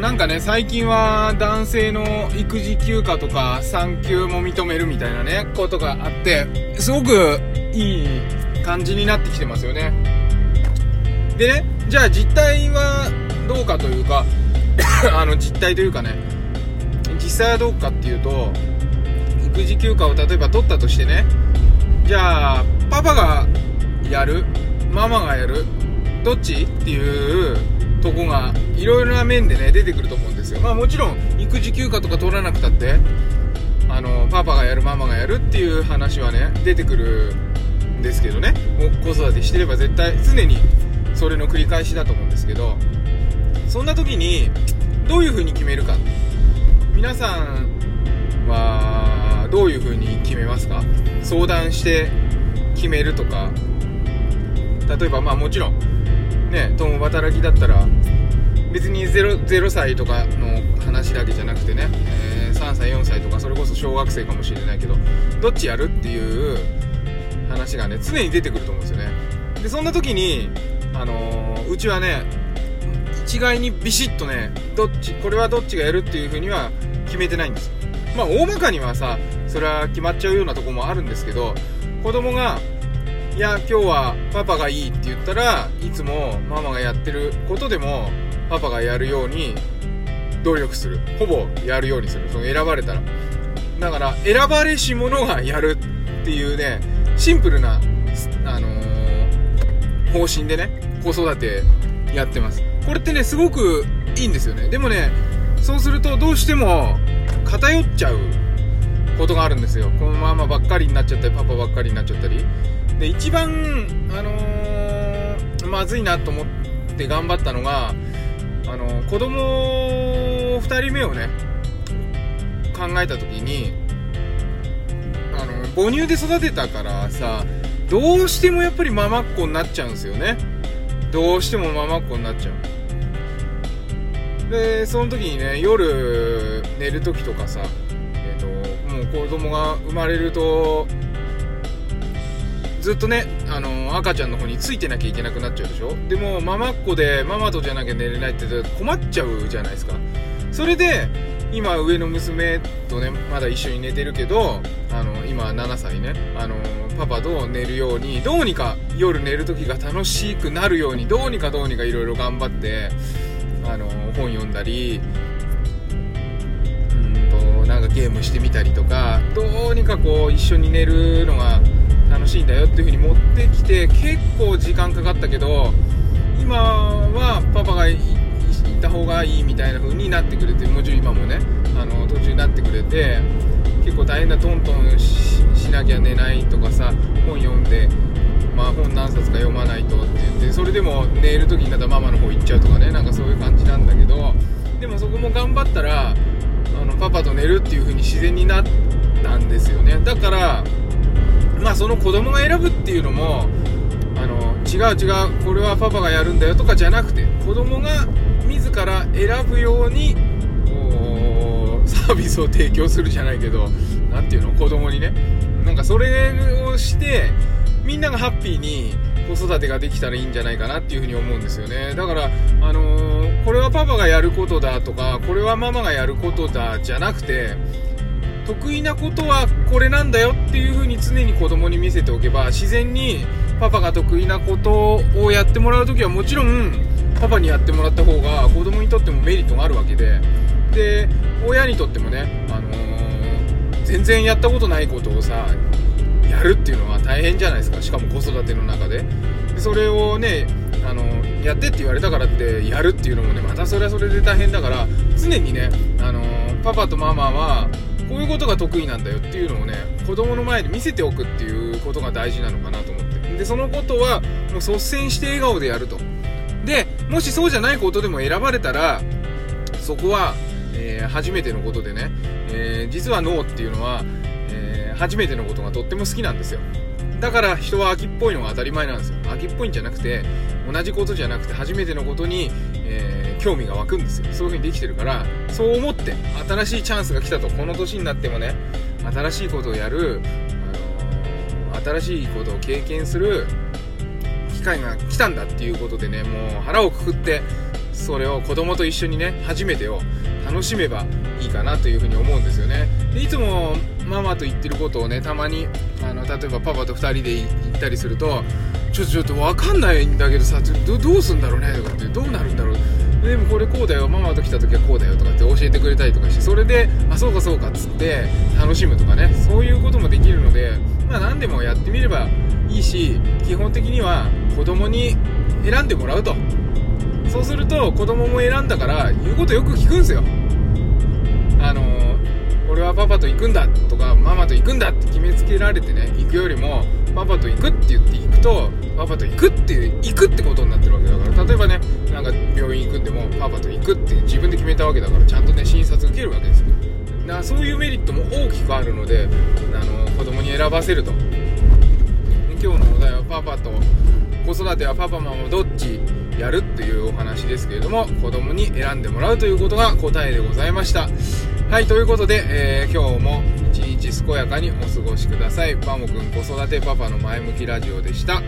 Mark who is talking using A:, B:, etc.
A: なんかね、最近は男性の育児休暇とか産休も認めるみたいなね、ことがあって、すごくいい感じになってきてますよね。でね、じゃあ実態はどうかというか、あの実態というかね、実際はどうかっていうと、育児休暇を例えば取ったとしてね、じゃあ、パパがやるママがやるどっちっていうとこがいろいろな面でね出てくると思うんですよ。まあもちろん育児休暇とか取らなくたってあのパパがやるママがやるっていう話はね出てくるんですけどね。子育てしてれば絶対常にそれの繰り返しだと思うんですけど。そんな時にどういう風に決めるか。皆さんはどういう風に決めますか？相談して決めるとか。例えばまあもちろんね共働きだったら別に 0, 0歳とかの話だけじゃなくてね、えー、3歳4歳とかそれこそ小学生かもしれないけどどっちやるっていう話がね常に出てくると思うんですよね。でそんな時にあのー、うちはね一概にビシッとねどっちこれはどっちがやるっていう風には決めてないんです。まあ大まかにはさそれは決まっちゃうようなとこもあるんですけど子供がいや今日はパパがいいって言ったらいつもママがやってることでもパパがやるように努力する。ほぼやるようにする。その選ばれたら。だから選ばれし者がやるっていうねシンプルな、あのー、方針でね子育てやってます。これってねすごくいいんですよね。でもねそうするとどうしても偏っちゃうことがあるんですよ。このままばっかりになっちゃったりパパばっかりになっちゃったり。で一番、あのー、まずいなと思って頑張ったのが、あのー、子供2人目をね考えた時に、あのー、母乳で育てたからさどうしてもやっぱりママっ子になっちゃうんですよね。どうしてもママっ子になっちゃう。でその時にね夜寝る時とかさえっ、ー、ともう子供が生まれるとずっとね、あの、赤ちゃんの方についてなきゃいけなくなっちゃうでしょ？でもママっ子でママとじゃなきゃ寝れないって困っちゃうじゃないですか。それで今上の娘とねまだ一緒に寝てるけどあの今7歳ねあのパパと寝るようにどうにか夜寝る時が楽しくなるようにどうにかどうにかいろいろ頑張ってあの本読んだりうんとなんかゲームしてみたりとかどうにかこう一緒に寝るのが楽しいんだよ。っていう風に持ってきて結構時間かかったけど今はパパが行った方がいいみたいな風になってくれてもちろん今もねあの途中になってくれて結構大変だトントンしなきゃ寝ないとかさ本読んでまあ本何冊か読まないとって言ってそれでも寝る時になったらママの方行っちゃうとかねなんかそういう感じなんだけどでもそこも頑張ったらあのパパと寝るっていう風に自然になったんですよね。だからまあその子供が選ぶっていうのもあの違う違うこれはパパがやるんだよとかじゃなくて子供が自ら選ぶようにサービスを提供するじゃないけど何ていうの子供にね。なんかそれをしてみんながハッピーに子育てができたらいいんじゃないかなっていうふうに思うんですよね。だからあのー、これはパパがやることだとかこれはママがやることだじゃなくて得意なことはこれなんだよっていう風に常に子供に見せておけば自然にパパが得意なことをやってもらう時はもちろんパパにやってもらった方が子供にとってもメリットがあるわけで。で親にとってもね、あのー、全然やったことないことをさやるっていうのは大変じゃないですか。しかも子育ての中で。でそれをねあのやってって言われたからってやるっていうのもねまたそれはそれで大変だから常にね、あの、パパとママはこういうことが得意なんだよっていうのをね子供の前で見せておくっていうことが大事なのかなと思って。でそのことはもう率先して笑顔でやると。でもしそうじゃないことでも選ばれたらそこは、えー、初めてのことでね、えー、実は脳っていうのは、えー、初めてのことがとっても好きなんですよ。だから人は秋っぽいのが当たり前なんですよ。秋っぽいんじゃなくて同じことじゃなくて初めてのことに、えー、興味が湧くんですよ。そういう風にできてるからそう思って新しいチャンスが来たと。この年になってもね新しいことをやる、あのー、新しいことを経験する機会が来たんだっていうことでねもう腹をくくってそれを子供と一緒にね初めてを楽しめばいかなというふうに思うんですよね。でいつもママと言ってることをねたまにあの例えばパパと2人で行ったりするとちょっとちょっと分かんないんだけどさどどうすんだろうねとかってどうなるんだろう。でもこれこうだよママと来た時はこうだよとかって教えてくれたりとかしてそれであそうかそうかっつって楽しむとかねそういうこともできるのでまあ何でもやってみればいいし基本的には子供に選んでもらうと。そうすると子供も選んだから言うことよく聞くんですよ。あの俺はパパと行くんだとかママと行くんだって決めつけられてね行くよりもパパと行くって言って行くとパパと行くっていう行くってことになってるわけだから例えばねなんか病院行くんでもパパと行くって自分で決めたわけだからちゃんとね診察受けるわけですよ。だそういうメリットも大きくあるのであの子供に選ばせると。今日のお題はパパと子育てはパパママどっちやるっていうお話ですけれども子供に選んでもらうということが答えでございました。はいということで、えー、今日も一日健やかにお過ごしください。バモくん子育てパパの前向きラジオでした。